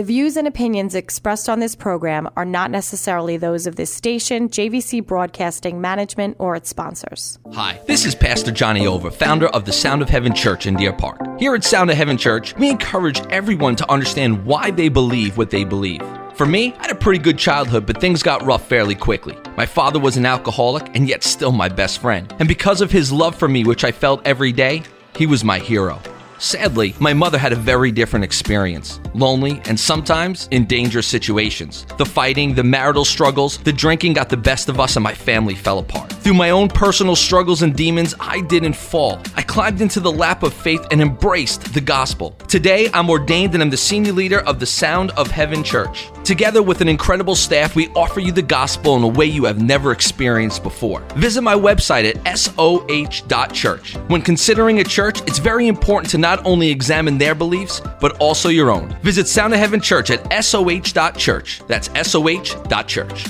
The views and opinions expressed on this program are not necessarily those of this station, JVC Broadcasting Management, or its sponsors. Hi, this is Pastor Johnny Ova, founder of the Sound of Heaven Church in Deer Park. Here at Sound of Heaven Church, we encourage everyone to understand why they believe what they believe. For me, I had a pretty good childhood, but things got rough fairly quickly. My father was an alcoholic and yet still my best friend. And because of his love for me, which I felt every day, he was my hero. Sadly, my mother had a very different experience lonely and sometimes in dangerous situations. The fighting, the marital struggles, the drinking got the best of us, and my family fell apart. Through my own personal struggles and demons, I didn't fall. I climbed into the lap of faith and embraced the gospel. Today, I'm ordained and I'm the senior leader of the Sound of Heaven Church. Together with an incredible staff, we offer you the gospel in a way you have never experienced before. Visit my website at soh.church. When considering a church, it's very important to not only examine their beliefs, but also your own. Visit Sound of Heaven Church at soh.church. That's soh.church.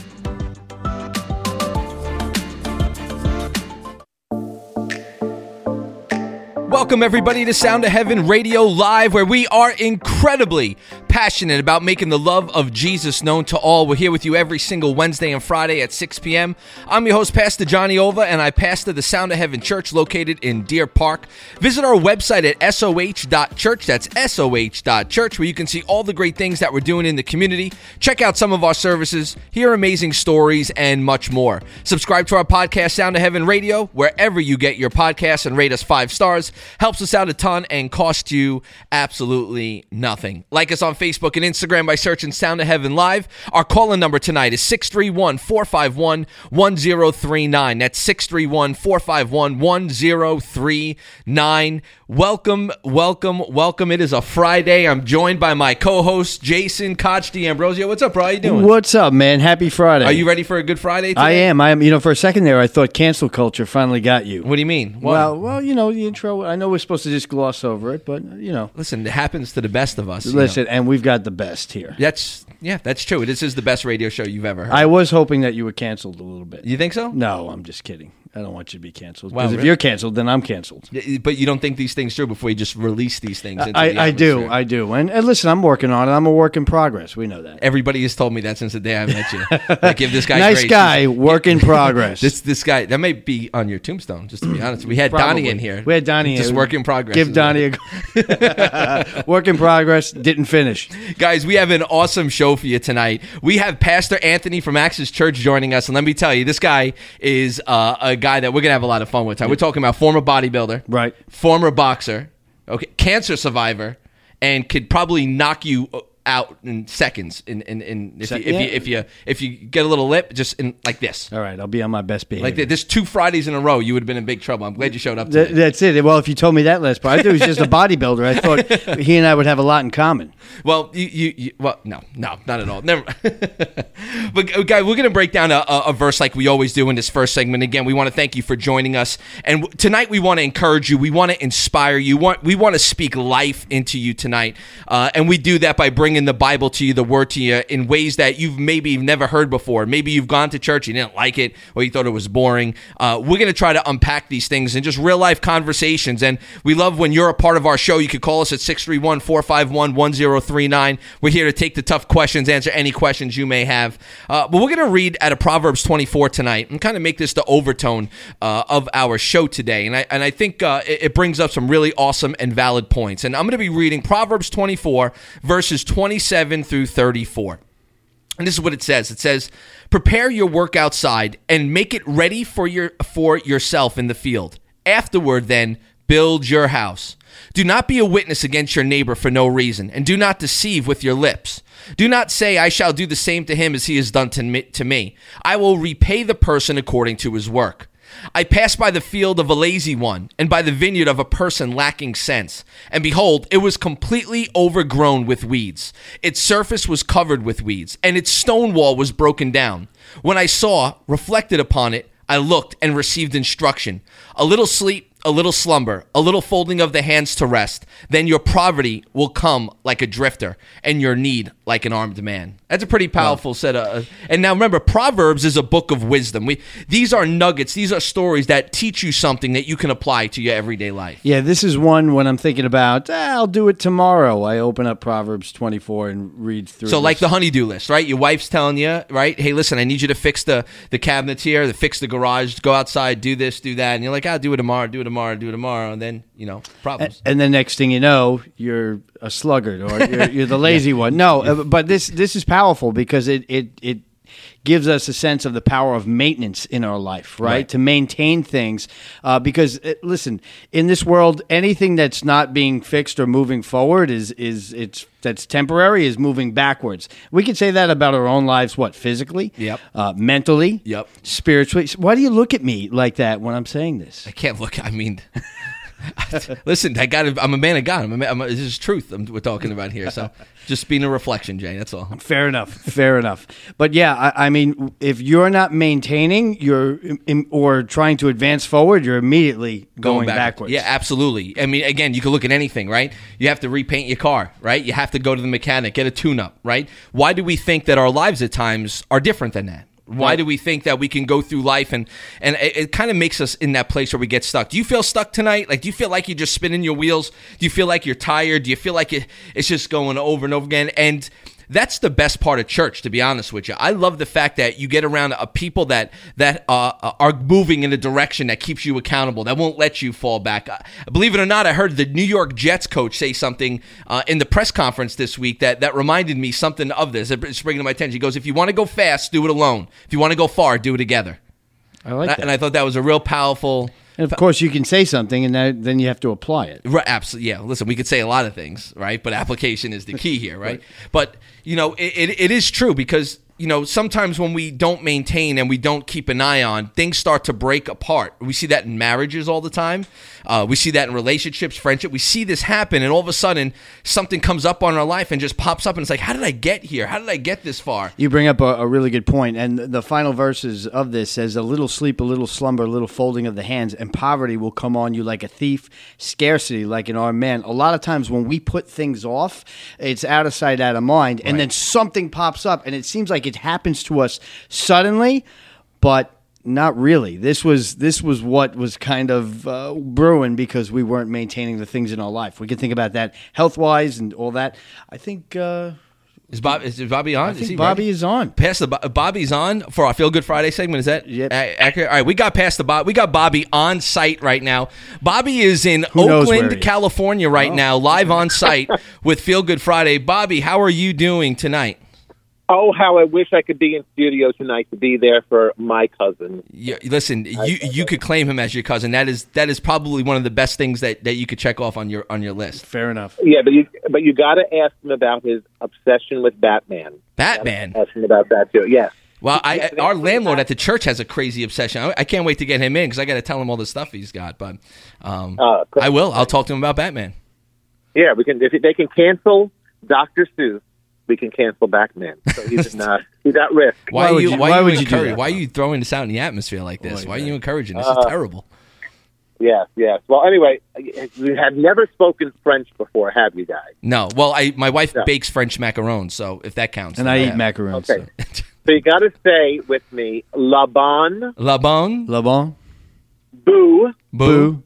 Welcome, everybody, to Sound of Heaven Radio Live, where we are incredibly passionate about making the love of Jesus known to all. We're here with you every single Wednesday and Friday at 6 p.m. I'm your host, Pastor Johnny Ova, and I pastor the Sound of Heaven Church located in Deer Park. Visit our website at soh.church. That's soh.church, where you can see all the great things that we're doing in the community. Check out some of our services, hear amazing stories, and much more. Subscribe to our podcast, Sound of Heaven Radio, wherever you get your podcasts, and rate us five stars. Helps us out a ton and costs you absolutely nothing. Like us on Facebook and Instagram by searching Sound of Heaven Live. Our call in number tonight is 631 451 1039. That's 631 451 1039. Welcome, welcome, welcome. It is a Friday. I'm joined by my co host, Jason Koch D'Ambrosio. What's up, bro? How you doing? What's up, man? Happy Friday. Are you ready for a good Friday today? I am. I am. You know, for a second there, I thought cancel culture finally got you. What do you mean? Why? Well, well, you know, the intro. I know we're supposed to just gloss over it, but you know, listen, it happens to the best of us. you listen, know. and we've got the best here. That's yeah, that's true. This is the best radio show you've ever heard. I was hoping that you were canceled a little bit. you think so? No, I'm just kidding. I don't want you to be canceled. Wow, if really? you're canceled, then I'm canceled. But you don't think these things through before you just release these things. Into the I, I do. I do. And, and listen, I'm working on it. I'm a work in progress. We know that. Everybody has told me that since the day I met you. like, give this guy nice grace. guy, work in progress. This this guy that may be on your tombstone. Just to be honest, we had Donnie in here. We had Donnie Just in. work in progress. Give is Donnie a work in progress. Didn't finish. Guys, we have an awesome show for you tonight. We have Pastor Anthony from Access Church joining us, and let me tell you, this guy is uh, a guy that we're gonna have a lot of fun with. We're talking about former bodybuilder, Right. Former boxer, okay, cancer survivor, and could probably knock you out in seconds. In in, in if, Se- you, if yeah. you if you if you get a little lip, just in like this. All right, I'll be on my best behavior. Like th- this two Fridays in a row, you would have been in big trouble. I'm glad you showed up. Th- that's it. Well, if you told me that last part, I thought he was just a bodybuilder. I thought he and I would have a lot in common. Well, you, you, you well, no, no, not at all. Never. but uh, guys, we're going to break down a, a, a verse like we always do in this first segment. Again, we want to thank you for joining us, and w- tonight we want to encourage you. We want to inspire you. Want we want to speak life into you tonight, uh, and we do that by bringing the Bible to you, the Word to you, in ways that you've maybe never heard before. Maybe you've gone to church, you didn't like it, or you thought it was boring. Uh, we're going to try to unpack these things in just real life conversations, and we love when you're a part of our show. You could call us at 631 451 1039. We're here to take the tough questions, answer any questions you may have. Uh, but we're going to read out of Proverbs 24 tonight and kind of make this the overtone uh, of our show today. And I, and I think uh, it, it brings up some really awesome and valid points. And I'm going to be reading Proverbs 24, verses 27 through 34. And this is what it says. It says, "Prepare your work outside and make it ready for your for yourself in the field. Afterward then build your house. Do not be a witness against your neighbor for no reason, and do not deceive with your lips. Do not say, I shall do the same to him as he has done to me. To me. I will repay the person according to his work. I passed by the field of a lazy one, and by the vineyard of a person lacking sense. And behold, it was completely overgrown with weeds. Its surface was covered with weeds, and its stone wall was broken down. When I saw, reflected upon it, I looked and received instruction. A little sleep, a little slumber, a little folding of the hands to rest, then your poverty will come like a drifter and your need like an armed man. That's a pretty powerful set of. And now remember, Proverbs is a book of wisdom. We these are nuggets, these are stories that teach you something that you can apply to your everyday life. Yeah, this is one when I'm thinking about, "Ah, I'll do it tomorrow. I open up Proverbs 24 and read through. So like this. the honeydew list, right? Your wife's telling you, right? Hey, listen, I need you to fix the the cabinets here, to fix the garage, go outside, do this, do that, and you're like, I'll do it tomorrow, do it tomorrow, do it tomorrow, and then you know problems. and the next thing you know, you're a sluggard or you're, you're the lazy one. No, uh, but this this is powerful because it it it gives us a sense of the power of maintenance in our life, right? Right. To maintain things, uh, because uh, listen, in this world, anything that's not being fixed or moving forward is is it's that's temporary is moving backwards. We could say that about our own lives. What physically? Yep. Uh, mentally. Yep. Spiritually. Why do you look at me like that when I'm saying this? I can't look. I mean, listen, I got. I'm a man of God. I'm a man, I'm a, this is truth. I'm, we're talking about here. So just being a reflection, Jay. That's all. Fair enough. Fair enough. But yeah, I, I mean, if you're not maintaining, you're im- or trying to advance forward, you're immediately going, backwards. Yeah, absolutely. I mean, again, you can look at anything, right? You have to repaint your car, right? You have to go to the mechanic, get a tune-up, right? Why do we think that our lives at times are different than that? Why Right. do we think that we can go through life and and it, it kind of makes us in that place where we get stuck? Do you feel stuck tonight? Like, do you feel like you're just spinning your wheels? Do you feel like you're tired? Do you feel like it, it's just going over and over again? And that's the best part of church, to be honest with you. I love the fact that you get around a people that that uh, are moving in a direction that keeps you accountable, that won't let you fall back. Uh, believe it or not, I heard the New York Jets coach say something uh, in the press conference this week that that reminded me something of this. It's bringing to my attention. He goes, "If you want to go fast, do it alone. If you want to go far, do it together." I like And that. and I thought that was a real powerful. And of course, you can say something, and that, then you have to apply it. Right, absolutely. Yeah. Listen, we could say a lot of things, right? But application is the key here, right? But you know, it, it, it is true because you know sometimes when we don't maintain and we don't keep an eye on, things start to break apart. We see that in marriages all the time. Uh, we see that in relationships, friendship. We see this happen, and all of a sudden something comes up on our life and just pops up, and it's like, how did I get here? How did I get this far? You bring up a, a really good point, and the final verses of this says, "A little sleep, a little slumber, a little folding of the hands, and poverty will come on you like a thief, scarcity like an armed man." A lot of times, when we put things off, it's out of sight, out of mind, and then something pops up, and it seems like it happens to us suddenly, but not really. This was this was what was kind of uh, brewing because we weren't maintaining the things in our life. We can think about that health wise and all that. I think. Uh, Is, Bob, is Bobby on? I is think he Bobby ready? is on. Past the Bo- Bobby's on for our Feel Good Friday segment. Is that Yep. accurate? All right, we got past the Bob. We got Bobby on site right now. Bobby is in Who Oakland. California right Oh. now, live on site with Feel Good Friday. Bobby, how are you doing tonight? Oh, how I wish I could be in studio tonight to be there for my cousin. You, listen, you you could claim him as your cousin. That is that is probably one of the best things that, that you could check off on your on your list. Fair enough. Yeah, but you but you got to ask him about his obsession with Batman. Batman. Ask him about that too. Yes. Well, I, I- our landlord at the church has a crazy obsession. I, I can't wait to get him in because I got to tell him all the stuff he's got. But um, Uh, I will. I'll talk to him about Batman. Yeah, we can. If they can cancel Doctor Seuss, we can cancel Batman. So he's in, uh, he's at risk. Why, Why are would you? you- Why, why would you you do that, Why are you throwing this out in the atmosphere like this? Boy, why are you encouraging this? Uh, is terrible. Yes, yes. Well, anyway, you have never spoken French before, have you guys? No. Well, I my wife Yeah. bakes French macarons, so if that counts. And then I eat have. macarons. Okay. So. So you got to say with me, La Bonne La bonne, La bon? Boo boo,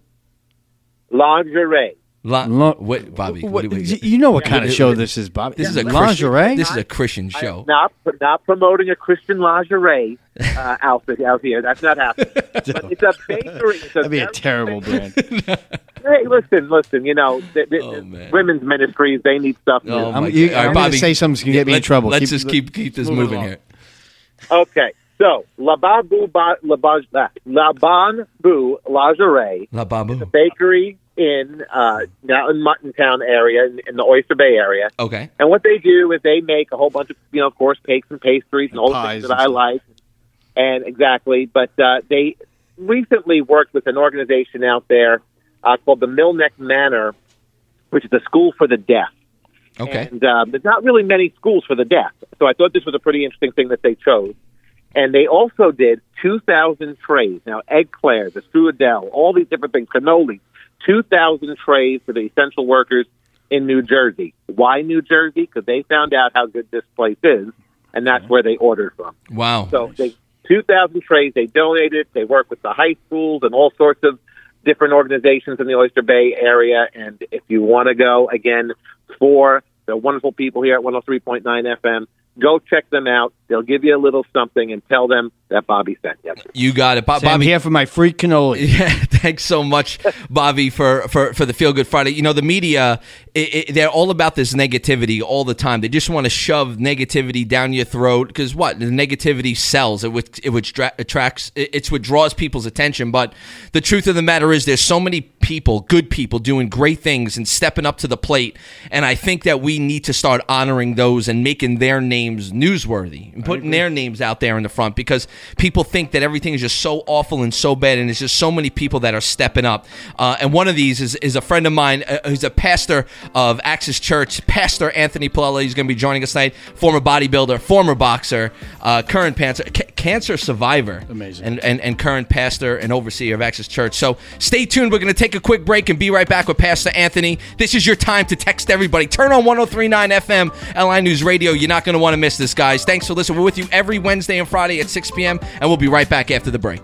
Lingerie. La. Lo- Wait, Bobby. What, What, do you you know what kind of This- show this is, Bobby. This is a lingerie. Christian, This is a Christian show. not not promoting a Christian lingerie uh, outfit out here. That's not happening. but it's a bakery. It's a That'd be a terrible famous- brand. Hey, listen, listen. You know, the, the, Oh, women's ministries they need stuff. Oh, new. my I'm- you- God. I'm gonna Bobby, say something's gonna get me in trouble. Let's Keep- just keep keep this moving moving along. here. Okay, so La Babu ba, La, ba, La Bon Boo Lingerie, La babu. the bakery in uh, now in Muttontown area in, in the Oyster Bay area. Okay. And what they do is they make a whole bunch of, you know, of course, cakes and pastries and all the pies things that I stuff. like. And exactly, but uh, they recently worked with an organization out there uh, called the Mill Neck Manor, which is a school for the deaf. Okay. And um, there's not really many schools for the deaf, so I thought this was a pretty interesting thing that they chose. And they also did 2,000 trays. Now, egg Claire, the strudel, all these different things, cannoli, 2,000 trays for the essential workers in New Jersey. Why New Jersey? Because they found out how good this place is, and that's where they ordered from. Wow. So they 2,000 trays they donated. They work with the high schools and all sorts of different organizations in the Oyster Bay area. And if you want to go again for the wonderful people here at 103.9 FM, go check them out. They'll give you a little something and tell them that Bobby sent you. You got it, Bo- Say, I'm Bobby. here for my free cannoli. Yeah, thanks so much, Bobby, for, for, for the Feel Good Friday. You know, the media, it, it, they're all about this negativity all the time. They just want to shove negativity down your throat because what? The negativity sells. It, which, it which dra- attracts, it, it's what draws people's attention. But the truth of the matter is, there's so many people, good people, doing great things and stepping up to the plate. And I think that we need to start honoring those and making their names newsworthy and putting their names out there in the front because people think that everything is just so awful and so bad, and there's just so many people that are stepping up. Uh, and one of these is, is a friend of mine uh, who's a pastor of Axis Church, Pastor Anthony Palella. He's going to be joining us tonight. Former bodybuilder, former boxer, uh, current cancer, ca- cancer survivor, Amazing. and, and and current pastor and overseer of Axis Church. So stay tuned. We're going to take a quick break and be right back with Pastor Anthony. This is your time to text everybody. Turn on 1039 FM, LI News Radio. You're not going to want to miss this, guys. Thanks for listening. We're with you every Wednesday and Friday at 6 p.m., and we'll be right back after the break.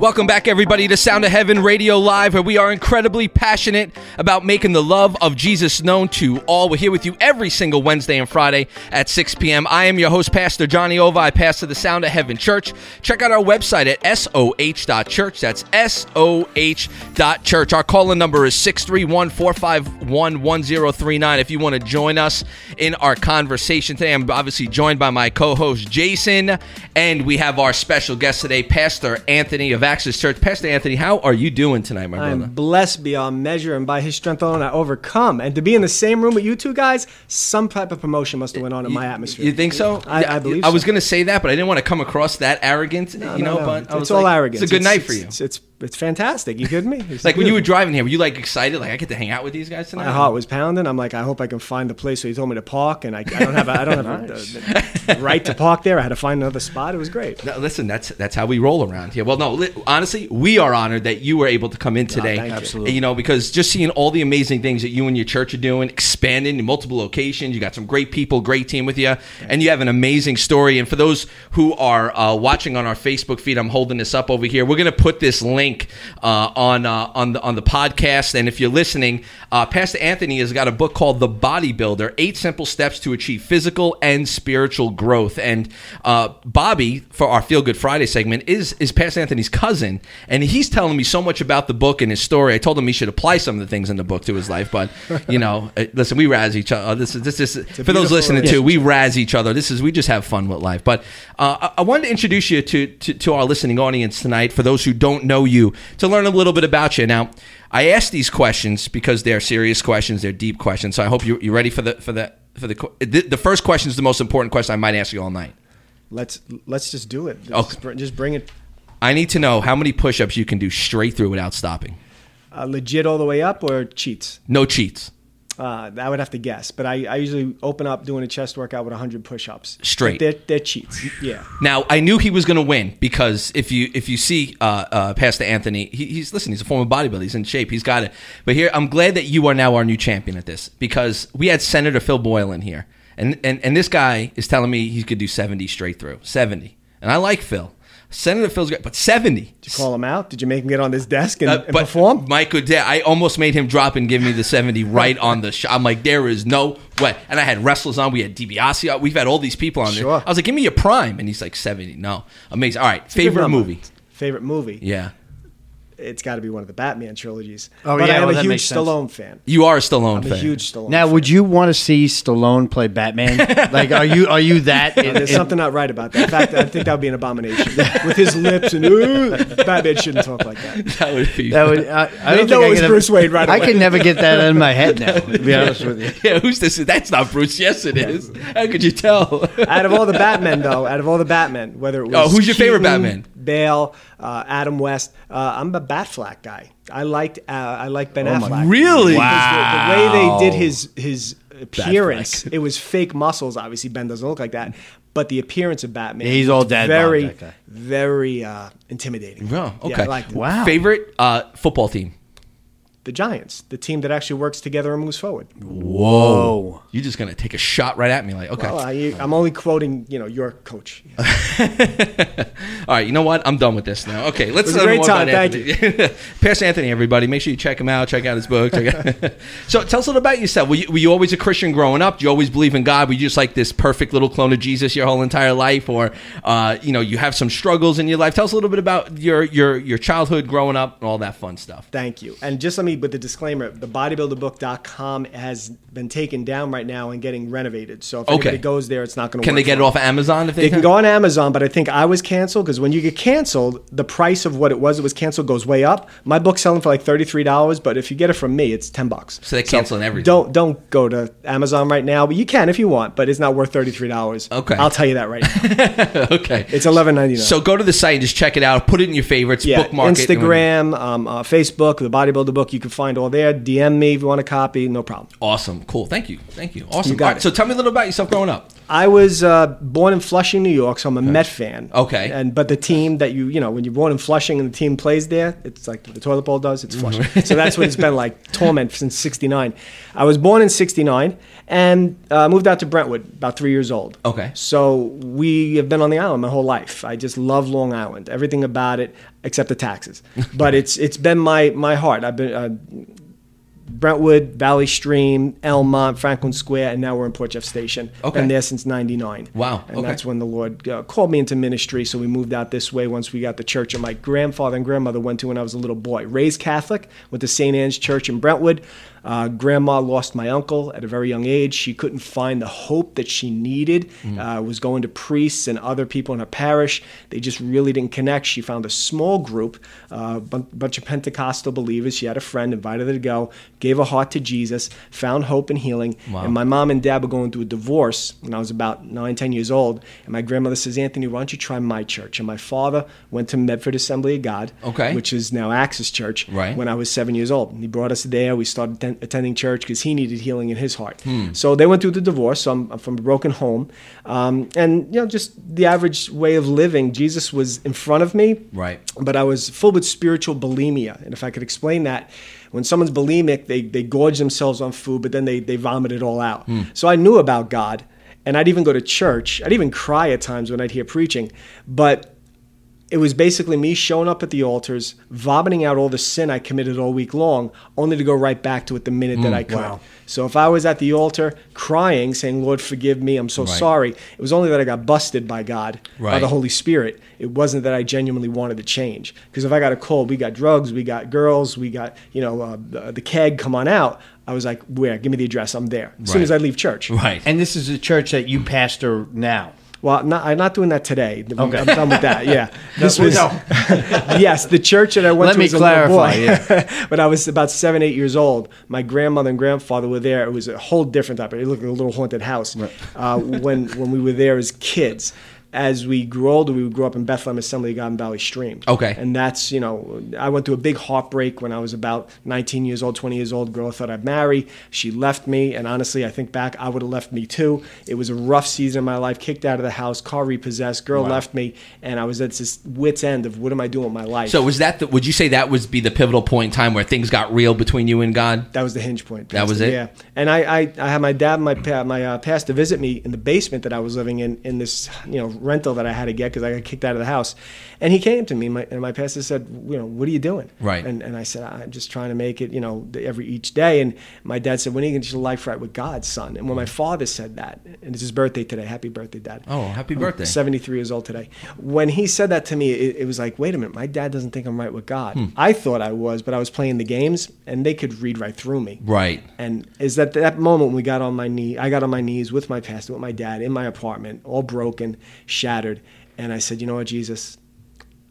Welcome back, everybody, to Sound of Heaven Radio Live, where we are incredibly passionate about making the love of Jesus known to all. We're here with you every single Wednesday and Friday at 6 p.m. I am your host, Pastor Johnny Ova. I pastor the Sound of Heaven Church. Check out our website at soh.church. That's soh.church. Our calling number is 631 451 1039. If you want to join us in our conversation today, I'm obviously joined by my co host, Jason, and we have our special guest today, Pastor Anthony of Access Church. Pastor Anthony, how are you doing tonight, my brother? I'm blessed beyond measure, and by His strength alone, I overcome. And to be in the same room with you two guys, some type of promotion must have went on in my atmosphere. You think so? I, I believe. I was so. going to say that, but I didn't want to come across that arrogant. No, you know, no. but I it's all like, arrogance. It's a good It's- night for you. It's, it's it's fantastic. You kidding me? Like when you were driving here, were you like excited? Like I get to hang out with these guys tonight. My heart was pounding. I'm like, I hope I can find the place. So he told me to park, and I, I don't have a, I don't have a, the right to park there. I had to find another spot. It was great. No, listen, that's that's how we roll around here. Well, no, li- honestly, we are honored that you were able to come in today. Absolutely. You know, because just seeing all the amazing things that you and your church are doing, expanding in multiple locations. You got some great people, great team with you, and you have an amazing story. And for those who are uh, watching on our Facebook feed, I'm holding this up over here. We're going to put this link uh, on uh, on the on the podcast. And if you're listening, uh, Pastor Anthony has got a book called The Bodybuilder: Eight Simple Steps to Achieve Physical and Spiritual Growth. And uh, Bobby, for our Feel Good Friday segment, is is Pastor Anthony's cousin, and he's telling me so much about the book and his story. I told him he should apply some of the things in the book to his life, but you know, uh, listen, we razz each other. This is this is for those listening too. We razz each other. This is we just have fun with life. But uh, I, I wanted to introduce you to, to to our listening audience tonight. For those who don't know you, to learn a little bit about you. Now, I ask these questions because they're serious questions. They're deep questions. So I hope you you're ready for the for the for the the, the first question is the most important question I might ask you all night. Let's let's just do it. Okay. Just bring it I need to know how many push-ups you can do straight through without stopping. uh, legit all the way up or cheats. No cheats. Uh, I would have to guess, but I, I usually open up doing a chest workout with 100 push-ups. Straight. But They're, they're cheats. Yeah. Now I knew he was going to win because if you if you see uh, uh, Pastor Anthony, he, he's listen. He's a former bodybuilder. He's in shape. He's got it. But here, I'm glad that you are now our new champion at this because we had Senator Phil Boyle in here, and and and this guy is telling me he could do 70 straight through 70, and I like Phil. Senator Phil's great, but 70. Did you call him out? Did you make him get on this desk and, Uh, and perform? Mike Goodell, I almost made him drop and give me the 70 right on the shot. I'm like, there is no way. And I had wrestlers on. We had DiBiase on. We've had all these people on Sure. there. I was like, give me your prime. And he's like, 70. No. Amazing. All right. Good Favorite movie? Favorite movie? Yeah. It's got to be one of the Batman trilogies. Oh, but yeah, I am well, a that huge. Stallone fan. You are a Stallone I'm fan. a huge Stallone Now, fan. would you want to see Stallone play Batman? like, are you are you that? in- There's in- something not right about that. In fact, I think that would be an abomination. With his lips and, ooh, Batman shouldn't talk like that. That would be. That would, I, I don't know think it was Bruce Wayne right I away. can never get that in my head now. To be honest with you. yeah, who's this? That's not Bruce. Yes, it is. How could you tell? Out of all the Batmen, though, out of all the Batmen, whether it was Oh, who's your favorite Batman? Bale, uh, Adam West. Uh, I'm a Batfleck guy. I liked uh, I liked Ben Oh my- Affleck. Really? Because the, the way they did his his appearance, it was fake muscles. Obviously, Ben doesn't look like that. But the appearance of Batman, he's all dead. very, that guy. very uh, intimidating. Oh, okay. Yeah, I. Wow. Favorite uh, football team? The Giants, the team that actually works together and moves forward. Whoa. You're just gonna take a shot right at me, like okay. Well, I, I'm only quoting, you know, your coach. All right, you know what? I'm done with this now. Okay, let's was a great time. Thank Anthony. Pastor Anthony, everybody, make sure you check him out. Check out his book. Check out so, tell us a little about yourself. Were you, were you always a Christian growing up? Do you always believe in God? Were you just like this perfect little clone of Jesus your whole entire life, or uh, you know, you have some struggles in your life? Tell us a little bit about your your your childhood, growing up, and all that fun stuff. Thank you. And just let me, with the disclaimer, the bodybuilderbook.com has been taken down right now and getting renovated. So if Okay. anybody goes there, it's not going to work. Can they get it off of Amazon if they, They can go on Amazon, but I think I was canceled because when you get canceled, the price of what it was it was canceled goes way up. My book's selling for like thirty three dollars, but if you get it from me, it's ten bucks. So they're canceling everything. Don't don't go to Amazon right now, but you can if you want, but it's not worth thirty three dollars. Okay. I'll tell you that right now. okay. It's eleven ninety nine. So go to the site and just check it out. Put it in your favorites. yeah, bookmark it. Instagram, um, uh, Facebook, the Bodybuilder Book, you can find all there. DM me if you want a copy, no problem. Awesome. Cool. Thank you. Thank you. Awesome. You got uh, All right, it. So tell me a little about yourself growing up. I was uh, born in Flushing, New York, so I'm a Met fan. Okay. And but the team that you you know when you're born in Flushing and the team plays there, it's like the toilet bowl does. It's Flushing. so that's what it's been like torment since '69. I was born in '69 and uh, moved out to Brentwood about three years old. Okay. So we have been on the island my whole life. I just love Long Island, everything about it except the taxes. but it's it's been my my heart. I've been. Uh, Brentwood, Valley Stream, Elmont, Franklin Square, and now we're in Port Jeff Station. Okay. Been there since '99. Wow, And okay. that's when the Lord uh, called me into ministry. So we moved out this way once we got the church that my grandfather and grandmother went to when I was a little boy. Raised Catholic, went to St. Anne's Church in Brentwood. Uh, grandma lost my uncle at a very young age. She couldn't find the hope that she needed. Uh, was going to priests and other people in her parish. They just really didn't connect. She found a small group, a uh, bun- bunch of Pentecostal believers. She had a friend, invited her to go, gave her heart to Jesus, found hope and healing. Wow. And my mom and dad were going through a divorce when I was about nine, ten years old. And my grandmother says, Anthony, why don't you try my church? And my father went to Medford Assembly of God, Okay. which is now Access Church, Right. when I was seven years old. And he brought us there. We started atten- attending church because he needed healing in his heart. Hmm. So they went through the divorce. So I'm, I'm from a broken home. Um, and, you know, just the average way of living. Jesus was in front of me Right. but I was full with spiritual bulimia. And if I could explain that, when someone's bulimic, they, they gorge themselves on food, but then they, they vomit it all out. So I knew about God, and I'd even go to church. I'd even cry at times when I'd hear preaching. But it was basically me showing up at the altars, vomiting out all the sin I committed all week long, only to go right back to it the minute that I could. wow. So if I was at the altar crying, saying, Lord, forgive me, I'm so Right. sorry, it was only that I got busted by God, by the Holy Spirit. It wasn't that I genuinely wanted to change. Because if I got a cold, we got drugs, we got girls, we got, you know, uh, the, the keg, come on out. I was like, where? Give me the address. I'm there. As soon as I leave church. Right. And this is a church that you pastor now. Well, I'm not, I'm not doing that today. I'm- Okay. I'm done with that. Yeah. This No, was no. yes, the church that I went Let to me as a little boy. yeah. but I was about seven, eight years old. My grandmother and grandfather were there. It was a whole different type. It looked like a little haunted house. Uh, when when we were there as kids. As we grew older, we would grow up in Bethlehem Assembly of God in Valley Stream. Okay. And that's, you know, I went through a big heartbreak when I was about 19 years old, 20 years old. Girl I thought I'd marry. She left me. And honestly, I think back, I would have left me too. It was a rough season in my life. Kicked out of the house, car repossessed, girl left me. And I was at this wit's end of what am I doing with my life? So was that the, would you say that was be the pivotal point in time where things got real between you and God? That was the hinge point. That was it? Yeah. And I, I, I had my dad and my, my uh, pastor visit me in the basement that I was living in, in this, you know, rental that I had to get because I got kicked out of the house. And he came to me and my, and my pastor said, you know, what are you doing? Right. And, and I said, I'm just trying to make it, you know, every each day. And my dad said, when are you going to get your life right with God, son? And when my father said that, and it's his birthday today, happy birthday, dad. Oh, happy I'm birthday. 73 years old today. When he said that to me, it, it was like, wait a minute, my dad doesn't think I'm right with God. Hmm. I thought I was, but I was playing the games and they could read right through me. Right. And is that that moment when we got on my knee, I got on my knees with my pastor, with my dad in my apartment, all broken, shattered. And I said, you know what, Jesus,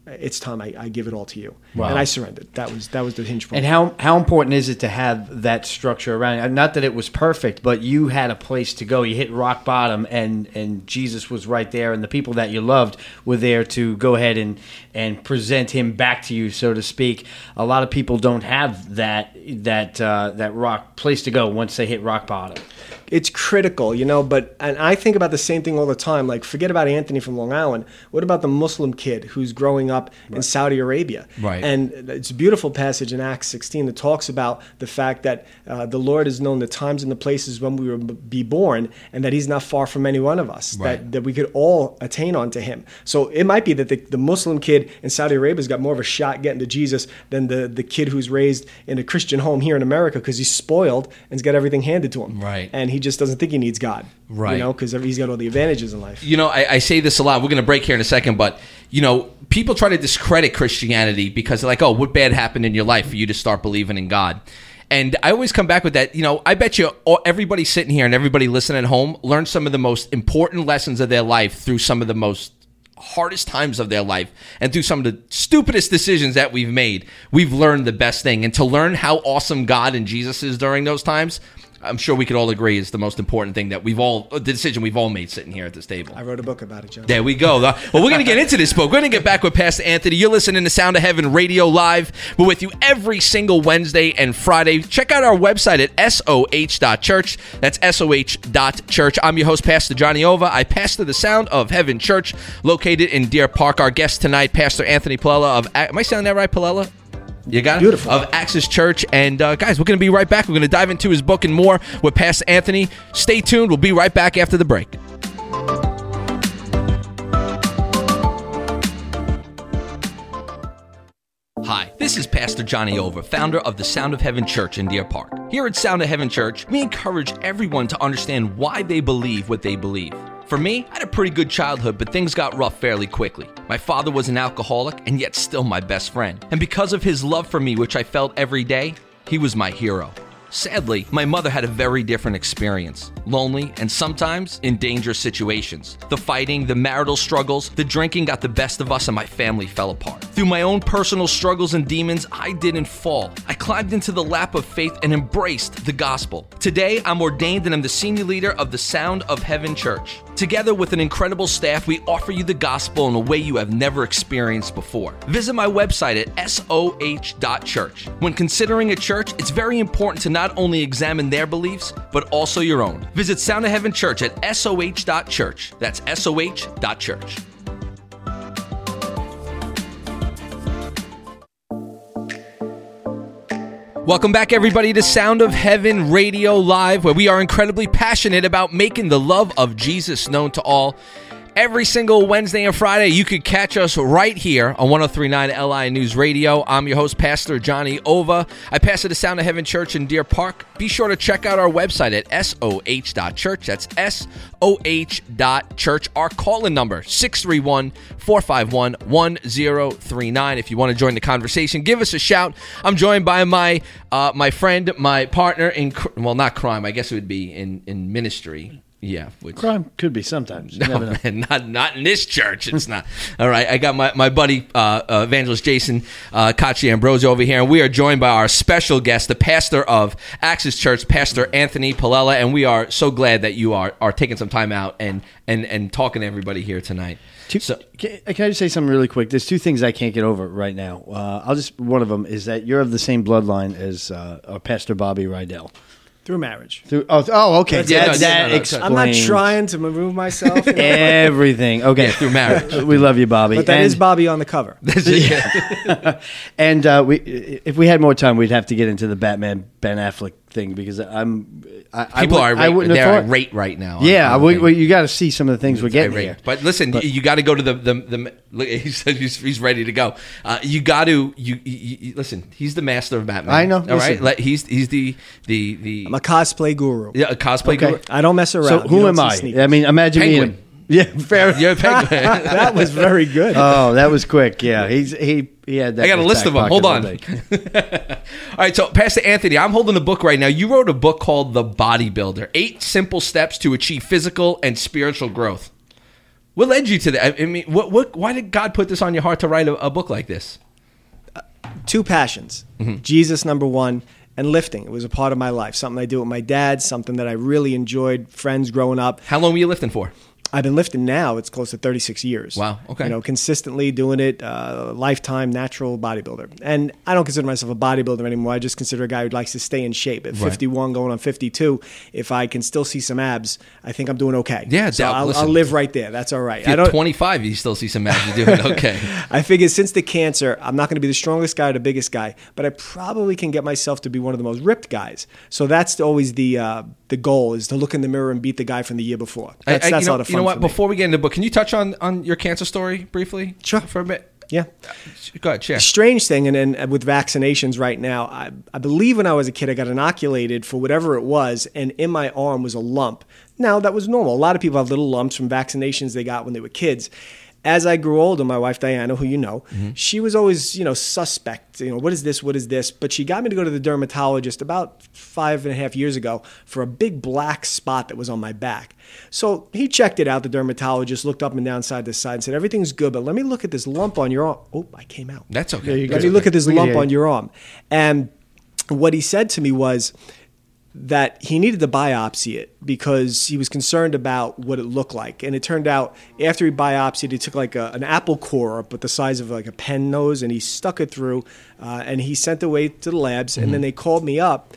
it's time I, I give it all to you. And I surrendered. That was that was the hinge point. And how how important is it to have that structure around? it? Not that it was perfect, but you had a place to go. You hit rock bottom, and and Jesus was right there, and the people that you loved were there to go ahead and and present Him back to you, so to speak. A lot of people don't have that that uh, that rock place to go once they hit rock bottom. It's critical, you know. But and I think about the same thing all the time. Like, forget about Anthony from Long Island. What about the Muslim kid who's growing up in Saudi Arabia? Right. And it's a beautiful passage in Acts 16 that talks about the fact that uh, the Lord has known the times and the places when we will be born, and that He's not far from any one of us. Right. That that we could all attain onto Him. So it might be that the, the Muslim kid in Saudi Arabia's got more of a shot getting to Jesus than the the kid who's raised in a Christian home here in America because he's spoiled and's got everything handed to him. Right. And he just doesn't think he needs God. Right. You know, because he's got all the advantages in life. you know, I, I say this a lot. We're going to break here in a second, but you know, people try to discredit Christianity because they're like, "Oh, what bad happened in your life for you to start believing in God?" And I always come back with that. You know, I bet you all, everybody sitting here and everybody listening at home learned some of the most important lessons of their life through some of the most hardest times of their life and through some of the stupidest decisions that we've made. We've learned the best thing, and to learn how awesome God and Jesus is during those times. I'm sure we could all agree is the most important thing that we've all the decision we've all made sitting here at this table. I wrote a book about it, John. There we go. Uh, well, we're going to get into this book. We're going to get back with Pastor Anthony. You're listening to Sound of Heaven Radio Live. We're with you every single Wednesday and Friday. Check out our website at soh.church. That's soh.church. I'm your host, Pastor Johnny Ova. I pastor the Sound of Heaven Church located in Deer Park. Our guest tonight, Pastor Anthony Palella of. Am I sounding that right, Palella? You got it? Beautiful. Of Axis Church. And uh, guys, we're going to be right back. We're going to dive into his book and more with Pastor Anthony. Stay tuned. We'll be right back after the break. Hi, this is Pastor Johnny Ova, founder of the Sound of Heaven Church in Deer Park. Here at Sound of Heaven Church, we encourage everyone to understand why they believe what they believe. For me, I had a pretty good childhood, but things got rough fairly quickly. My father was an alcoholic and yet still my best friend. And because of his love for me, which I felt every day, he was my hero. Sadly, my mother had a very different experience lonely and sometimes in dangerous situations. The fighting, the marital struggles, the drinking got the best of us, and my family fell apart. Through my own personal struggles and demons, I didn't fall. I climbed into the lap of faith and embraced the gospel. Today, I'm ordained and I'm the senior leader of the Sound of Heaven Church. Together with an incredible staff, we offer you the gospel in a way you have never experienced before. Visit my website at soh.church. When considering a church, it's very important to not only examine their beliefs, but also your own. Visit Sound of Heaven Church at soh.church. That's soh.church. Welcome back, everybody, to Sound of Heaven Radio Live, where we are incredibly passionate about making the love of Jesus known to all. Every single Wednesday and Friday, you could catch us right here on 1039 LI News Radio. I'm your host, Pastor Johnny Ova. I pastor the Sound of Heaven Church in Deer Park. Be sure to check out our website at soh.church. That's soh.church. Our call in number, 631 451 1039. If you want to join the conversation, give us a shout. I'm joined by my uh, my friend, my partner in, well, not crime, I guess it would be in, in ministry. Yeah, which, Crime could be sometimes. You no, never man, not not in this church. It's not. All right, I got my, my buddy uh, uh, evangelist Jason uh, Caci Ambrosio over here, and we are joined by our special guest, the pastor of Axis Church, Pastor Anthony Palella, and we are so glad that you are are taking some time out and and and talking to everybody here tonight. So, Can, can I just say something really quick? There's two things I can't get over right now. Uh, I'll just one of them is that you're of the same bloodline as uh, our Pastor Bobby Rydell. Through marriage. Through, oh, oh, okay. Yeah, that no, that no, no, no. explains I'm not trying to remove myself, you know, everything. Okay, through marriage. we love you, Bobby. but that and, is Bobby on the cover. and uh, we, if we had more time, we'd have to get into the Batman Ben Affleck thing because I'm. I, I People would- are I wouldn't they're have thought. irate right now. Yeah, on the we, thing. you got to see some of the things we're getting Irate. here. But listen, you got to go to the the, the look, he says he's, he's ready to go. Uh, you got to you, you, you listen. He's the master of Batman. I know, All right, listen. Let, he's he's the the the I'm a cosplay guru. yeah, a cosplay. Okay. guru. I don't mess around. So You who don't am see I? sneakers. I mean, imagine Penguin. me. and- Yeah, fair. You're a penguin. that was very good. Oh, that was quick. Yeah, he's he he had that. I got a list of them. Hold on. All right, so Pastor Anthony, I'm holding a book right now. You wrote a book called The Bodybuilder: Eight Simple Steps to Achieve Physical and Spiritual Growth. What led you to that? I mean, what, what, why did God put this on your heart to write a, a book like this? Uh, two passions mm-hmm. Jesus, number one, and lifting. It was a part of my life, something I did with my dad, something that I really enjoyed, friends growing up. How long were you lifting for? I've been lifting now, it's close to 36 years. Wow, okay. You know, consistently doing it, uh, lifetime natural bodybuilder. And I don't consider myself a bodybuilder anymore. I just consider a guy who likes to stay in shape. At Right. 51, going on 52, if I can still see some abs, I think I'm doing okay. Yeah, so doubt- I'll, listen. I'll live right there. That's all right. I don't, 25, you still see some abs. You're doing. Okay. I figured since the cancer, I'm not going to be the strongest guy or the biggest guy, but I probably can get myself to be one of the most ripped guys. So that's always the uh, the goal is to look in the mirror and beat the guy from the year before. That's, I- I- that's know, lot of fun. Know what? Before we get into the book, can you touch on, on your cancer story briefly? Sure. For a bit? yeah. Go ahead, share. strange thing, and then with vaccinations right now, I, I believe when I was a kid, I got inoculated for whatever it was, and in my arm was a lump. Now, that was normal. A lot of people have little lumps from vaccinations they got when they were kids. As I grew older, my wife Diana, who you know, she was always, you know, suspect. You know, what is this? What is this? But she got me to go to the dermatologist about five and a half years ago for a big black spot that was on my back. So he checked it out. The dermatologist looked up and down side to side and said, "Everything's good, but let me look at this lump on your arm." Oh, I came out. That's okay. Let me look at this lump on your arm. And what he said to me was that he needed to biopsy it because he was concerned about what it looked like. And it turned out after he biopsied, he took like a, an apple core, but the size of like a pen nose, and he stuck it through, uh, and he sent it away to the labs. And Mm-hmm. then they called me up.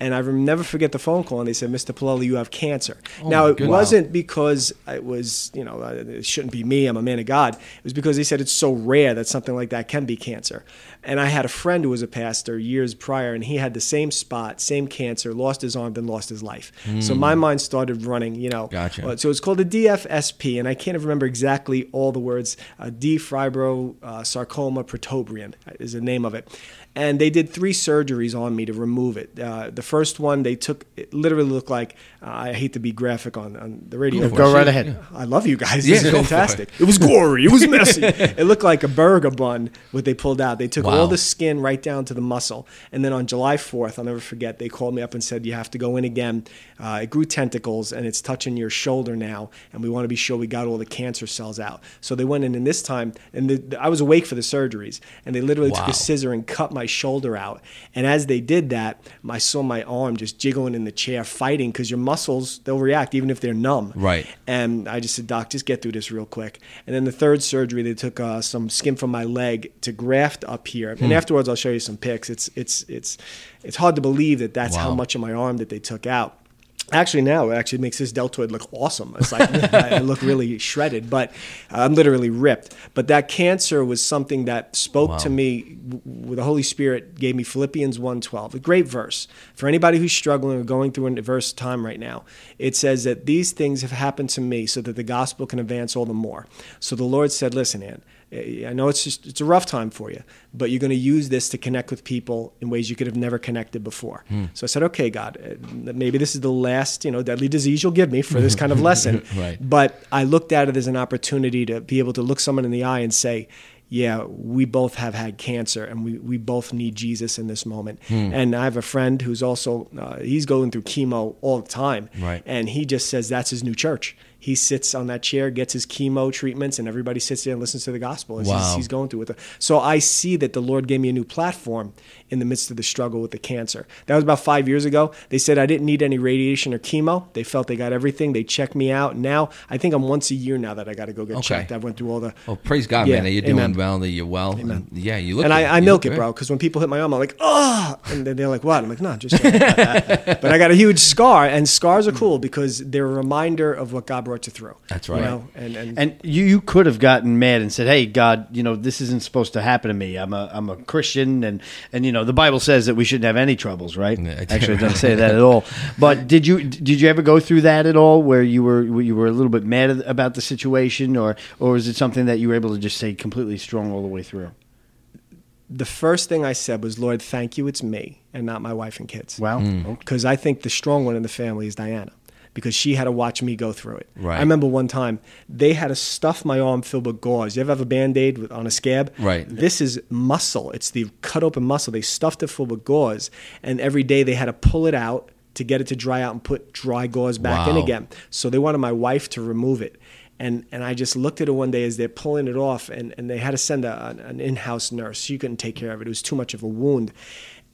And I never forget the phone call, and they said, "Mr. Paloli, you have cancer." now, Oh my it wasn't because it was, you know, uh, it shouldn't be me. I'm a man of God. It was because they said it's so rare that something like that can be cancer. And I had a friend who was a pastor years prior, and he had the same spot, same cancer, lost his arm, then lost his life. So my mind started running, you know. Hmm. Gotcha. uh, So it's called a DFSP, and I can't remember exactly all the words. Uh, D fibrosarcoma uh, sarcoma protuberans is the name of it. And they did three surgeries on me to remove it. Uh, the first one, they took, it literally looked like, uh, I hate to be graphic on, on the radio. Go it. right ahead. I love you guys. Yeah, this is go fantastic. It. was gory. It was messy. it looked like a burger bun. What they pulled out. They took. All the skin right down to the muscle. And then on July 4th, I'll never forget. They called me up and said you have to go in again. Uh, it grew tentacles and it's touching your shoulder now. And we want to be sure we got all the cancer cells out. So they went in, and this time, and the, I was awake for the surgeries, and they literally took a scissor and cut my shoulder out. And as they did that, I saw my arm just jiggling in the chair, fighting because your muscles they'll react even if they're numb. Right. And I just said, Doc, just get through this real quick. And then the third surgery, they took uh, some skin from my leg to graft up here. Hmm. And afterwards, I'll show you some pics. It's it's it's it's hard to believe that that's how much of my arm that they took out. Actually, now it actually makes this deltoid look awesome. It's like I look really shredded, but I'm literally ripped. But that cancer was something that spoke to me. The Holy Spirit gave me Philippians 1:12, a great verse for anybody who's struggling or going through an adverse time right now. It says that these things have happened to me so that the gospel can advance all the more. So the Lord said, "Listen, Ann, I know it's just it's a rough time for you, but you're going to use this to connect with people in ways you could have never connected before." So I said, "Okay, God, eh, maybe this is the last, you know, deadly disease you'll give me for this kind of lesson." Right. But I looked at it as an opportunity to be able to look someone in the eye and say, yeah, we both have had cancer and we, we both need Jesus in this moment. Hmm. And I have a friend who's also, uh, he's going through chemo all the time. Right. And he just says that's his new church. He sits on that chair, gets his chemo treatments, and everybody sits there and listens to the gospel as Wow. he's, he's going through with it. So I see that the Lord gave me a new platform in the midst of the struggle with the cancer. That was about five years ago. They said I didn't need any radiation or chemo. They felt they got everything. They checked me out. Now I think I'm once a year now that I got to go get Okay. checked. I went through all the Oh, praise God, Yeah, man, that you're doing amen. Well, that you're well. And yeah, you look and good. I, I milk it, good. bro, because when people hit my arm, I'm like, oh, and then they're like, what? I'm like, no, just. joking." but I got a huge scar, and scars are cool because they're a reminder of what God brought you through. That's You right. know? And and, And you, you could have gotten mad and said, "Hey, God, you know this isn't supposed to happen to me. I'm a I'm a Christian, and and you know the Bible says that we shouldn't have any troubles, right? Yeah, it- Actually, it doesn't say that at all. But did you did you ever go through that at all, where you were you were a little bit mad about the situation, or or is it something that you were able to just say completely strong all the way through? the first thing I said was, Lord, thank you, it's me and not my wife and kids. Wow. Mm. because I think the strong one in the family is Diana because she had to watch me go through it. Right. I remember one time they had to stuff my arm filled with gauze. You ever have a band aid on a scab? Right. This is muscle. It's the cut open muscle. They stuffed it full with gauze, and every day they had to pull it out to get it to dry out and put dry gauze back in again. So they wanted my wife to remove it. And, and I just looked at it one day as they're pulling it off, and, and they had to send a, an in house nurse. She couldn't take care of it. It was too much of a wound.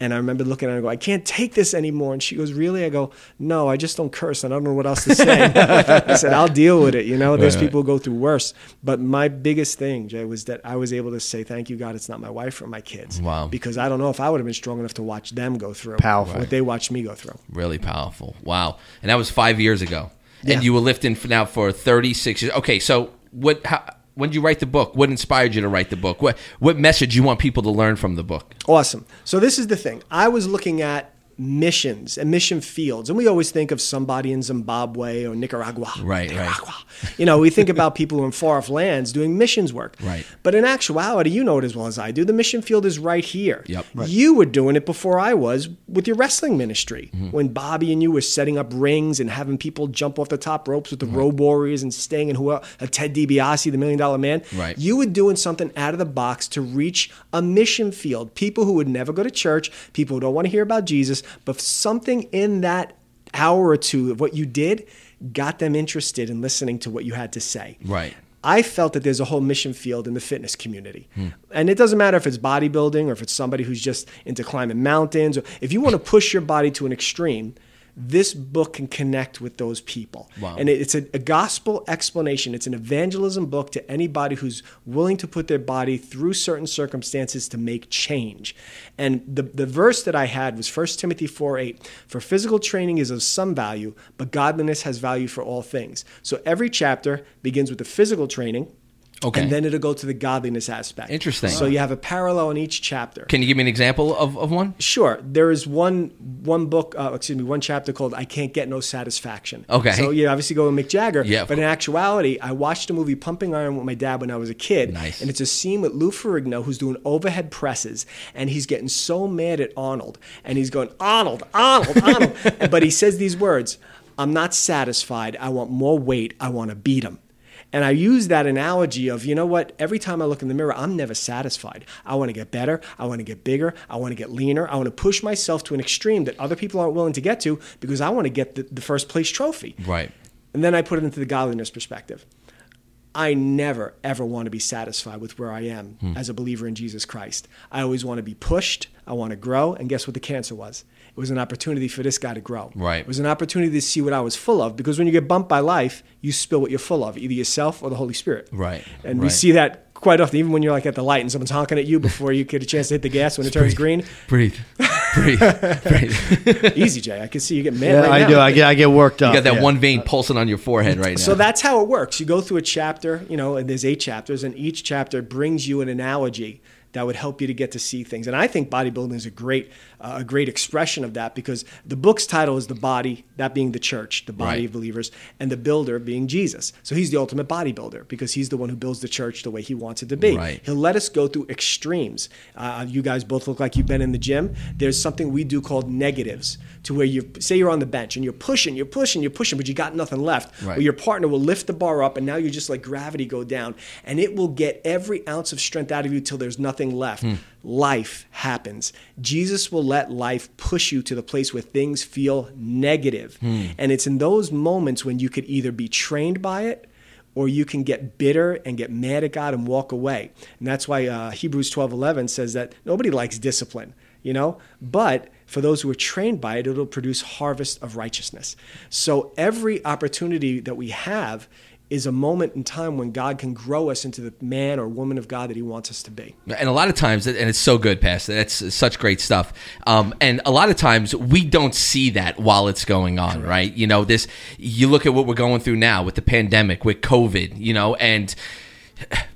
And I remember looking at her and go, I can't take this anymore. And she goes, Really? I go, No, I just don't curse. and I don't know what else to say. I said, I'll deal with it. You know, there's Right. people who go through worse. But my biggest thing, Jay, was that I was able to say, Thank you, God, it's not my wife or my kids. Wow. Because I don't know if I would have been strong enough to watch them go through Powerful. what they watched me go through. Really powerful. Wow. And that was five years ago. Yeah. And you were lifting for now for 36 years. Okay, so what? How, when did you write the book? What inspired you to write the book? What what message you want people to learn from the book? Awesome. So this is the thing. I was looking at missions and mission fields, and we always think of somebody in Zimbabwe or Nicaragua. Right, right. You know, we think about people in far off lands doing missions work. Right. But in actuality, you know it as well as I do. The mission field is right here. Yep. You were doing it before I was with your wrestling ministry. Mm-hmm. When Bobby and you were setting up rings and having people jump off the top ropes with the Road Warriors and Sting and who else, uh, Ted DiBiase, the Million Dollar Man. Right. You were doing something out of the box to reach a mission field. People who would never go to church, people who don't want to hear about Jesus, but something in that hour or two of what you did got them interested in listening to what you had to say. Right. I felt that there's a whole mission field in the fitness community. Hmm. And it doesn't matter if it's bodybuilding or if it's somebody who's just into climbing mountains or if you want to push your body to an extreme, this book can connect with those people. Wow. And it's a, a gospel explanation. It's an evangelism book to anybody who's willing to put their body through certain circumstances to make change. And the, the verse that I had was 1 Timothy 4 8. For physical training is of some value, but godliness has value for all things. So every chapter begins with the physical training. Okay. And then it'll go to the godliness aspect. Interesting. So you have a parallel in each chapter. Can you give me an example of, of one? Sure. There is one one book, uh, excuse me, one chapter called "I Can't Get No Satisfaction." Okay. So you obviously go with Mick Jagger. Yeah, But in actuality, I watched the movie Pumping Iron with my dad when I was a kid. Nice. And it's a scene with Lou Ferrigno who's doing overhead presses, and he's getting so mad at Arnold, and he's going Arnold, Arnold, Arnold. but he says these words: "I'm not satisfied. I want more weight. I want to beat him." And I use that analogy of, you know what, every time I look in the mirror, I'm never satisfied. I want to get better. I want to get bigger. I want to get leaner. I want to push myself to an extreme that other people aren't willing to get to because I want to get the, the first place trophy. Right. And then I put it into the godliness perspective. I never, ever want to be satisfied with where I am Hmm. as a believer in Jesus Christ. I always want to be pushed. I want to grow. And guess what the cancer was? It was an opportunity for this guy to grow. Right. It was an opportunity to see what I was full of because when you get bumped by life, you spill what you're full of, either yourself or the Holy Spirit. Right, And we see that quite often, even when you're like at the light and someone's honking at you before you get a chance to hit the gas when it turns green. Breathe. Breathe. Breathe. Easy, Jay. I can see you get mad Yeah, right I now. do. I get I get worked up. You got that yeah. one vein pulsing on your forehead right now. So that's how it works. You go through a chapter, you know, and there's eight chapters, and each chapter brings you an analogy that would help you to get to see things. And I think bodybuilding is a great, uh, a great expression of that because the book's title is the body, that being the church, the body Right. of believers, and the builder being Jesus. So he's the ultimate bodybuilder because he's the one who builds the church the way he wants it to be. Right. He'll let us go through extremes. Uh, you guys both look like you've been in the gym. There's something we do called negatives, to where you say you're on the bench and you're pushing, you're pushing, you're pushing, but you got nothing left. Right. Well, your partner will lift the bar up, and now you just let gravity go down, and it will get every ounce of strength out of you till there's nothing left. Life happens. Jesus will let life push you to the place where things feel negative. And it's in those moments when you could either be trained by it or you can get bitter and get mad at God and walk away. And that's why uh, Hebrews 12 11 says that nobody likes discipline, you know? But for those who are trained by it, it'll produce harvest of righteousness. So every opportunity that we have is a moment in time when God can grow us into the man or woman of God that He wants us to be. And a lot of times, and it's so good, Pastor. That's such great stuff. Um, and a lot of times, we don't see that while it's going on, right? You know, this. You look at what we're going through now with the pandemic, with COVID. You know, and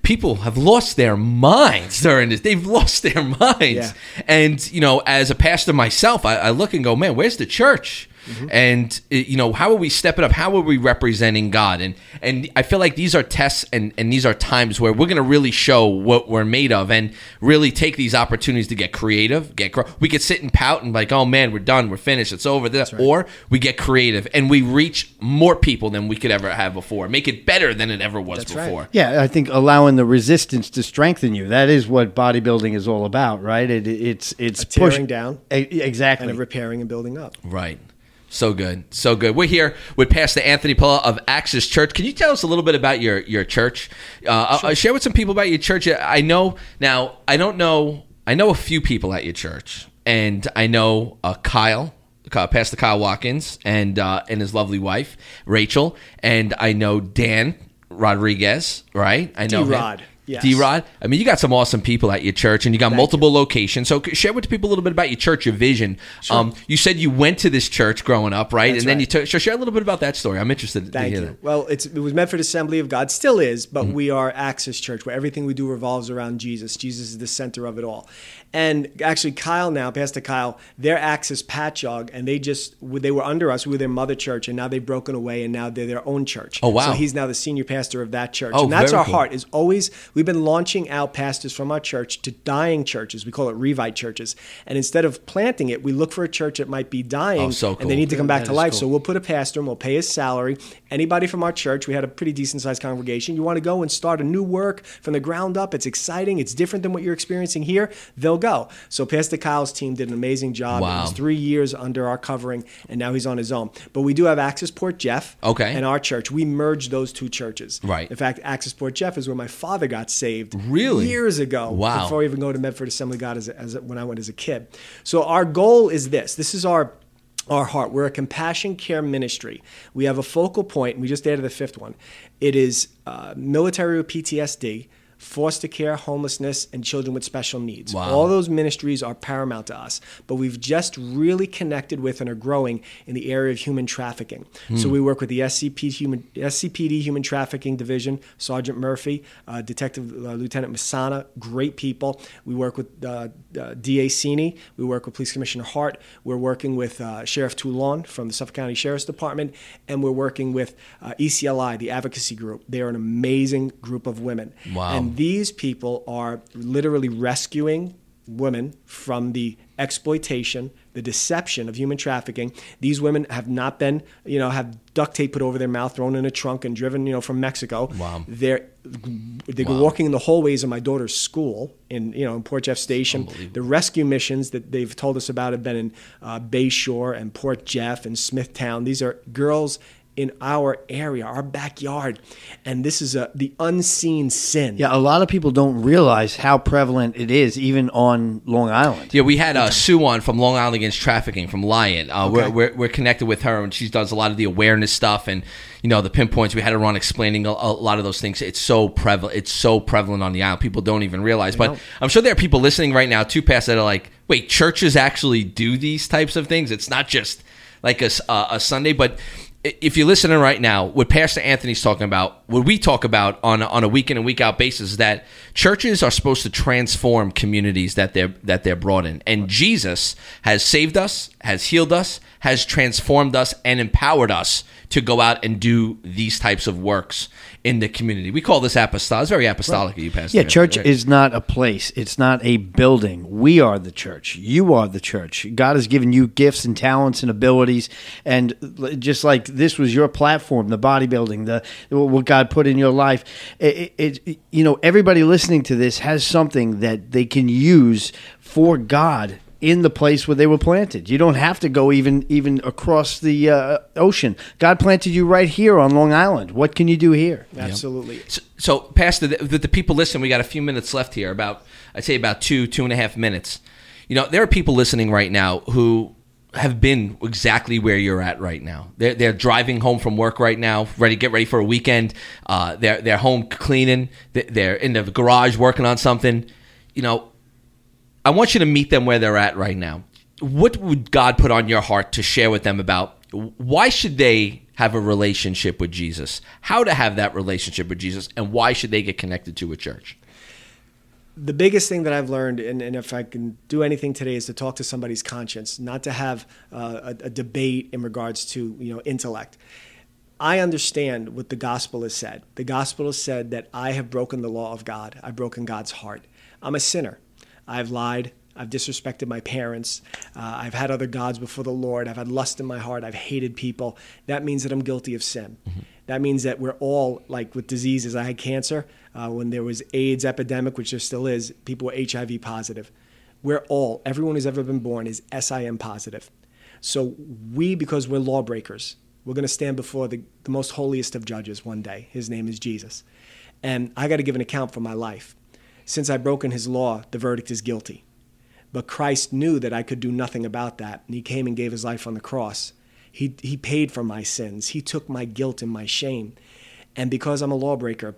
people have lost their minds during this. They've lost their minds. Yeah. And you know, as a pastor myself, I, I look and go, man, where's the church? And uh, you know, how are we stepping up? How are we representing God? And and I feel like these are tests and and these are times where we're going to really show what we're made of and really take these opportunities to get creative. Get cr- we could sit and pout and like, oh man, we're done, we're finished, it's over. This, or we get creative and we reach more people than we could ever have before. Make it better than it ever was That's right. before. Yeah, I think allowing the resistance to strengthen you. That is what bodybuilding is all about, right? It, it's it's A tearing push- down exactly. and a repairing and building up. Right. So good, so good. We're here with Pastor Anthony Pilla of Access Church. Can you tell us a little bit about your your church? Uh, sure. uh, share with some people about your church. I know now. I don't know. I know a few people at your church, and I know uh, Kyle, uh, Pastor Kyle Watkins, and uh, and his lovely wife Rachel, and I know Dan Rodriguez. Right? I know Rod. Yes. D Rod. I mean, you got some awesome people at your church, and you got Thank multiple you. locations. So share with the people a little bit about your church, your vision. Sure. Um, you said you went to this church growing up, right? That's and then right. you took. So share a little bit about that story. I'm interested. Thank to you. That. Well, it was Medford Assembly of God, still is, but mm-hmm. we are Access Church, where everything we do revolves around Jesus. Jesus is the center of it all. And actually, Kyle now, Pastor Kyle, they're Access Patchogue, and they just they were under us. We were their mother church, and now they've broken away, and now they're their own church. Oh wow! So he's now the senior pastor of that church, oh, and that's our cool. heart. Is always we've been launching out pastors from our church to dying churches. We call it revite churches, and instead of planting it, we look for a church that might be dying, oh, so cool. and they need to come back that to life. Cool. So we'll put a pastor, and we'll pay his salary. Anybody from our church, we had a pretty decent sized congregation. You want to go and start a new work from the ground up? It's exciting. It's different than what you're experiencing here. They'll go. So Pastor Kyle's team did an amazing job. Wow. It was three years under our covering, and now he's on his own. But we do have Access Port Jeff okay. and our church. We merged those two churches. Right. In fact, Access Port Jeff is where my father got saved really? years ago. Wow. Before even go to Medford Assembly God as, as when I went as a kid. So our goal is this. This is our our heart. We're a compassion care ministry. We have a focal point, and we just added the fifth one. It is uh, military with PTSD, foster care, homelessness, and children with special needs. Wow. All those ministries are paramount to us, but we've just really connected with and are growing in the area of human trafficking. Hmm. So we work with the SCP human, SCPD Human Trafficking Division, Sergeant Murphy, uh, Detective uh, Lieutenant Masana, great people. We work with uh, uh, DA Sini, we work with Police Commissioner Hart, we're working with uh, Sheriff Toulon from the Suffolk County Sheriff's Department, and we're working with uh, ECLI, the advocacy group. They're an amazing group of women. Wow. And these people are literally rescuing women from the exploitation, the deception of human trafficking. These women have not been, you know, have duct tape put over their mouth, thrown in a trunk, and driven, you know, from Mexico. Wow. They're they Wow. walking in the hallways of my daughter's school in, you know, in Port Jeff Station. The rescue missions that they've told us about have been in uh, Bayshore and Port Jeff and Smithtown. These are girls in our area, our backyard, and this is a the unseen sin. Yeah, a lot of people don't realize how prevalent it is, even on Long Island. Yeah, we had uh, Sue on from Long Island Against Trafficking from Lion. Uh, Okay. we're, we're, we're connected with her, and she does a lot of the awareness stuff and you know the pinpoints. We had her on explaining a, a lot of those things. It's so prevalent. It's so prevalent on the island. People don't even realize. But I'm sure there are people listening right now too, past that are like, wait, churches actually do these types of things. It's not just like a, s- uh, a Sunday, but i- if you're listening right now, what Pastor Anthony's talking about, what we talk about on on a week in and week out basis, is that churches are supposed to transform communities that they're that they're brought in, and Jesus has saved us, has healed us, has transformed us, and empowered us to go out and do these types of works in the community. We call this apostolic. It's very apostolic of you, Pastor. Yeah, church right? is not a place. It's not a building. We are the church. You are the church. God has given you gifts and talents and abilities, and just like this was your platform, the bodybuilding, the what God put in your life. It, it, it- you know, everybody listening to this has something that they can use for God in the place where they were planted. You don't have to go even even across the uh, ocean. God planted you right here on Long Island. What can you do here? Absolutely. So, so Pastor, the, the, the people listen. We got a few minutes left here. About I'd say about two, two and a half minutes. You know, there are people listening right now who have been exactly where you're at right now. They're, they're driving home from work right now, ready get ready for a weekend. Uh, they're they're home cleaning. They're in the garage working on something. You know, I want you to meet them where they're at right now. What would God put on your heart to share with them about why should they have a relationship with Jesus? How to have that relationship with Jesus and why should they get connected to a church? the biggest thing that I've learned, and, and if I can do anything today, is to talk to somebody's conscience, not to have uh, a, a debate in regards to you know intellect. I understand what the gospel has said. The gospel has said that I have broken the law of God. I've broken God's heart. I'm a sinner. I've lied. I've disrespected my parents. Uh, I've had other gods before the Lord. I've had lust in my heart. I've hated people. That means that I'm guilty of sin. That means that we're all like with diseases. I had cancer uh, when there was AIDS epidemic, which there still is. People were HIV positive. We're all, everyone who's ever been born is SIM positive. So we, because we're lawbreakers, we're going to stand before the, the most holiest of judges one day. His name is Jesus. And I got to give an account for my life. Since I've broken his law, the verdict is guilty. But Christ knew that I could do nothing about that, and he came and gave his life on the cross. He, he paid for my sins, he took my guilt and my shame. And because I'm a lawbreaker,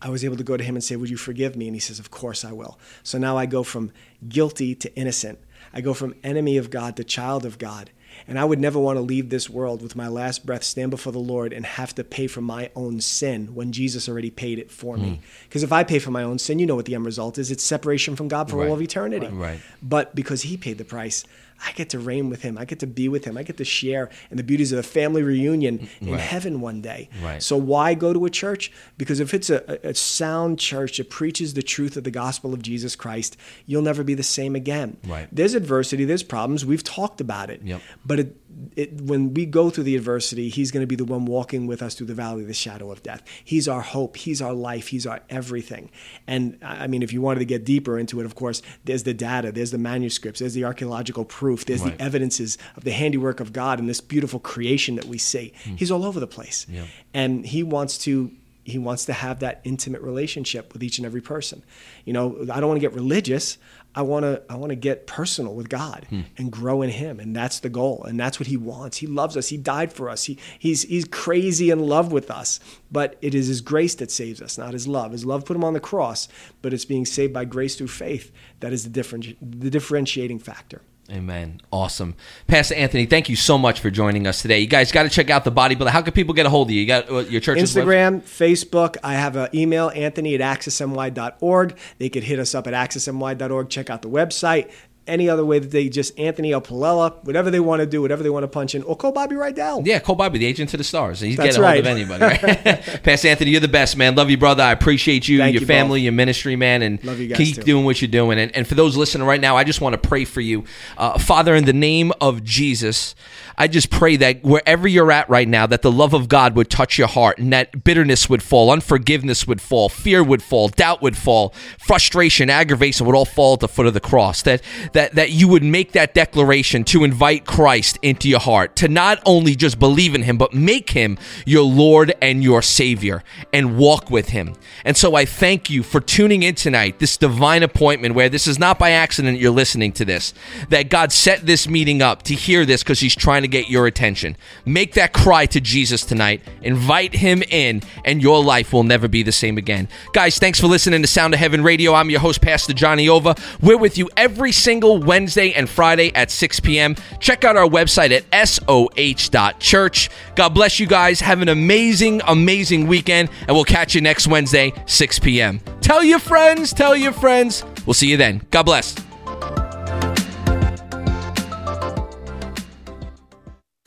I was able to go to him and say, Would you forgive me? And he says, Of course I will. So now I go from guilty to innocent. I go from enemy of God to child of God. And I would never want to leave this world with my last breath, stand before the Lord, and have to pay for my own sin when Jesus already paid it for mm. me. Because if I pay for my own sin, you know what the end result is it's separation from God for right. all of eternity. Right. But because He paid the price, I get to reign with him. I get to be with him. I get to share in the beauties of a family reunion in right. heaven one day. Right. So why go to a church? Because if it's a, a, sound church that preaches the truth of the gospel of Jesus Christ, you'll never be the same again. Right. There's adversity, there's problems. We've talked about it. Yep. But it, it, when we go through the adversity, He's going to be the one walking with us through the valley of the shadow of death. He's our hope. He's our life. He's our everything. And I mean, if you wanted to get deeper into it, of course, there's the data, there's the manuscripts, there's the archaeological proof, there's right. the evidences of the handiwork of God and this beautiful creation that we see. Mm. He's all over the place. Yeah. And He wants to he wants to have that intimate relationship with each and every person. You know, I don't want to get religious. I want to I want to get personal with God hmm. and grow in Him, and that's the goal, and that's what He wants. He loves us. He died for us. He he's he's crazy in love with us, but it is His grace that saves us, not His love. His love put Him on the cross, but it's being saved by grace through faith that is the different the differentiating factor. Amen. Awesome. Pastor Anthony, thank you so much for joining us today. You guys got to check out the bodybuilder. How can people get a hold of you? You got uh, your church Instagram, website? Facebook. I have an email, anthony at accessny.org. They could hit us up at accessny.org. Check out the website any other way that they just Anthony El Palella, whatever they want to do, whatever they want to punch in, or call Bobby Rydell. Yeah, call Bobby, the agent to the stars. He's getting right. hold of anybody. Right? Pastor Anthony, you're the best, man. Love you, brother. I appreciate you, Thank your you family, your ministry, man, and keep too. doing what you're doing. And, and, for those listening right now, I just want to pray for you. Uh, Father, in the name of Jesus, I just pray that wherever you're at right now, that the love of God would touch your heart and that bitterness would fall, unforgiveness would fall, fear would fall, doubt would fall, frustration, aggravation would all fall at the foot of the cross. That that that you would make that declaration to invite Christ into your heart, to not only just believe in him, but make him your Lord and your Savior and walk with him. And so I thank you for tuning in tonight, this divine appointment where this is not by accident you're listening to this, that God set this meeting up to hear this because he's trying to get your attention. Make that cry to Jesus tonight, invite him in, and your life will never be the same again. Guys, thanks for listening to Sound of Heaven Radio. I'm your host, Pastor Johnny Ova. We're with you every single Wednesday and Friday at 6 p.m. Check out our website at soh.church. God bless you guys. Have an amazing, amazing weekend, and we'll catch you next Wednesday, 6 p.m. Tell your friends, tell your friends. We'll see you then. God bless.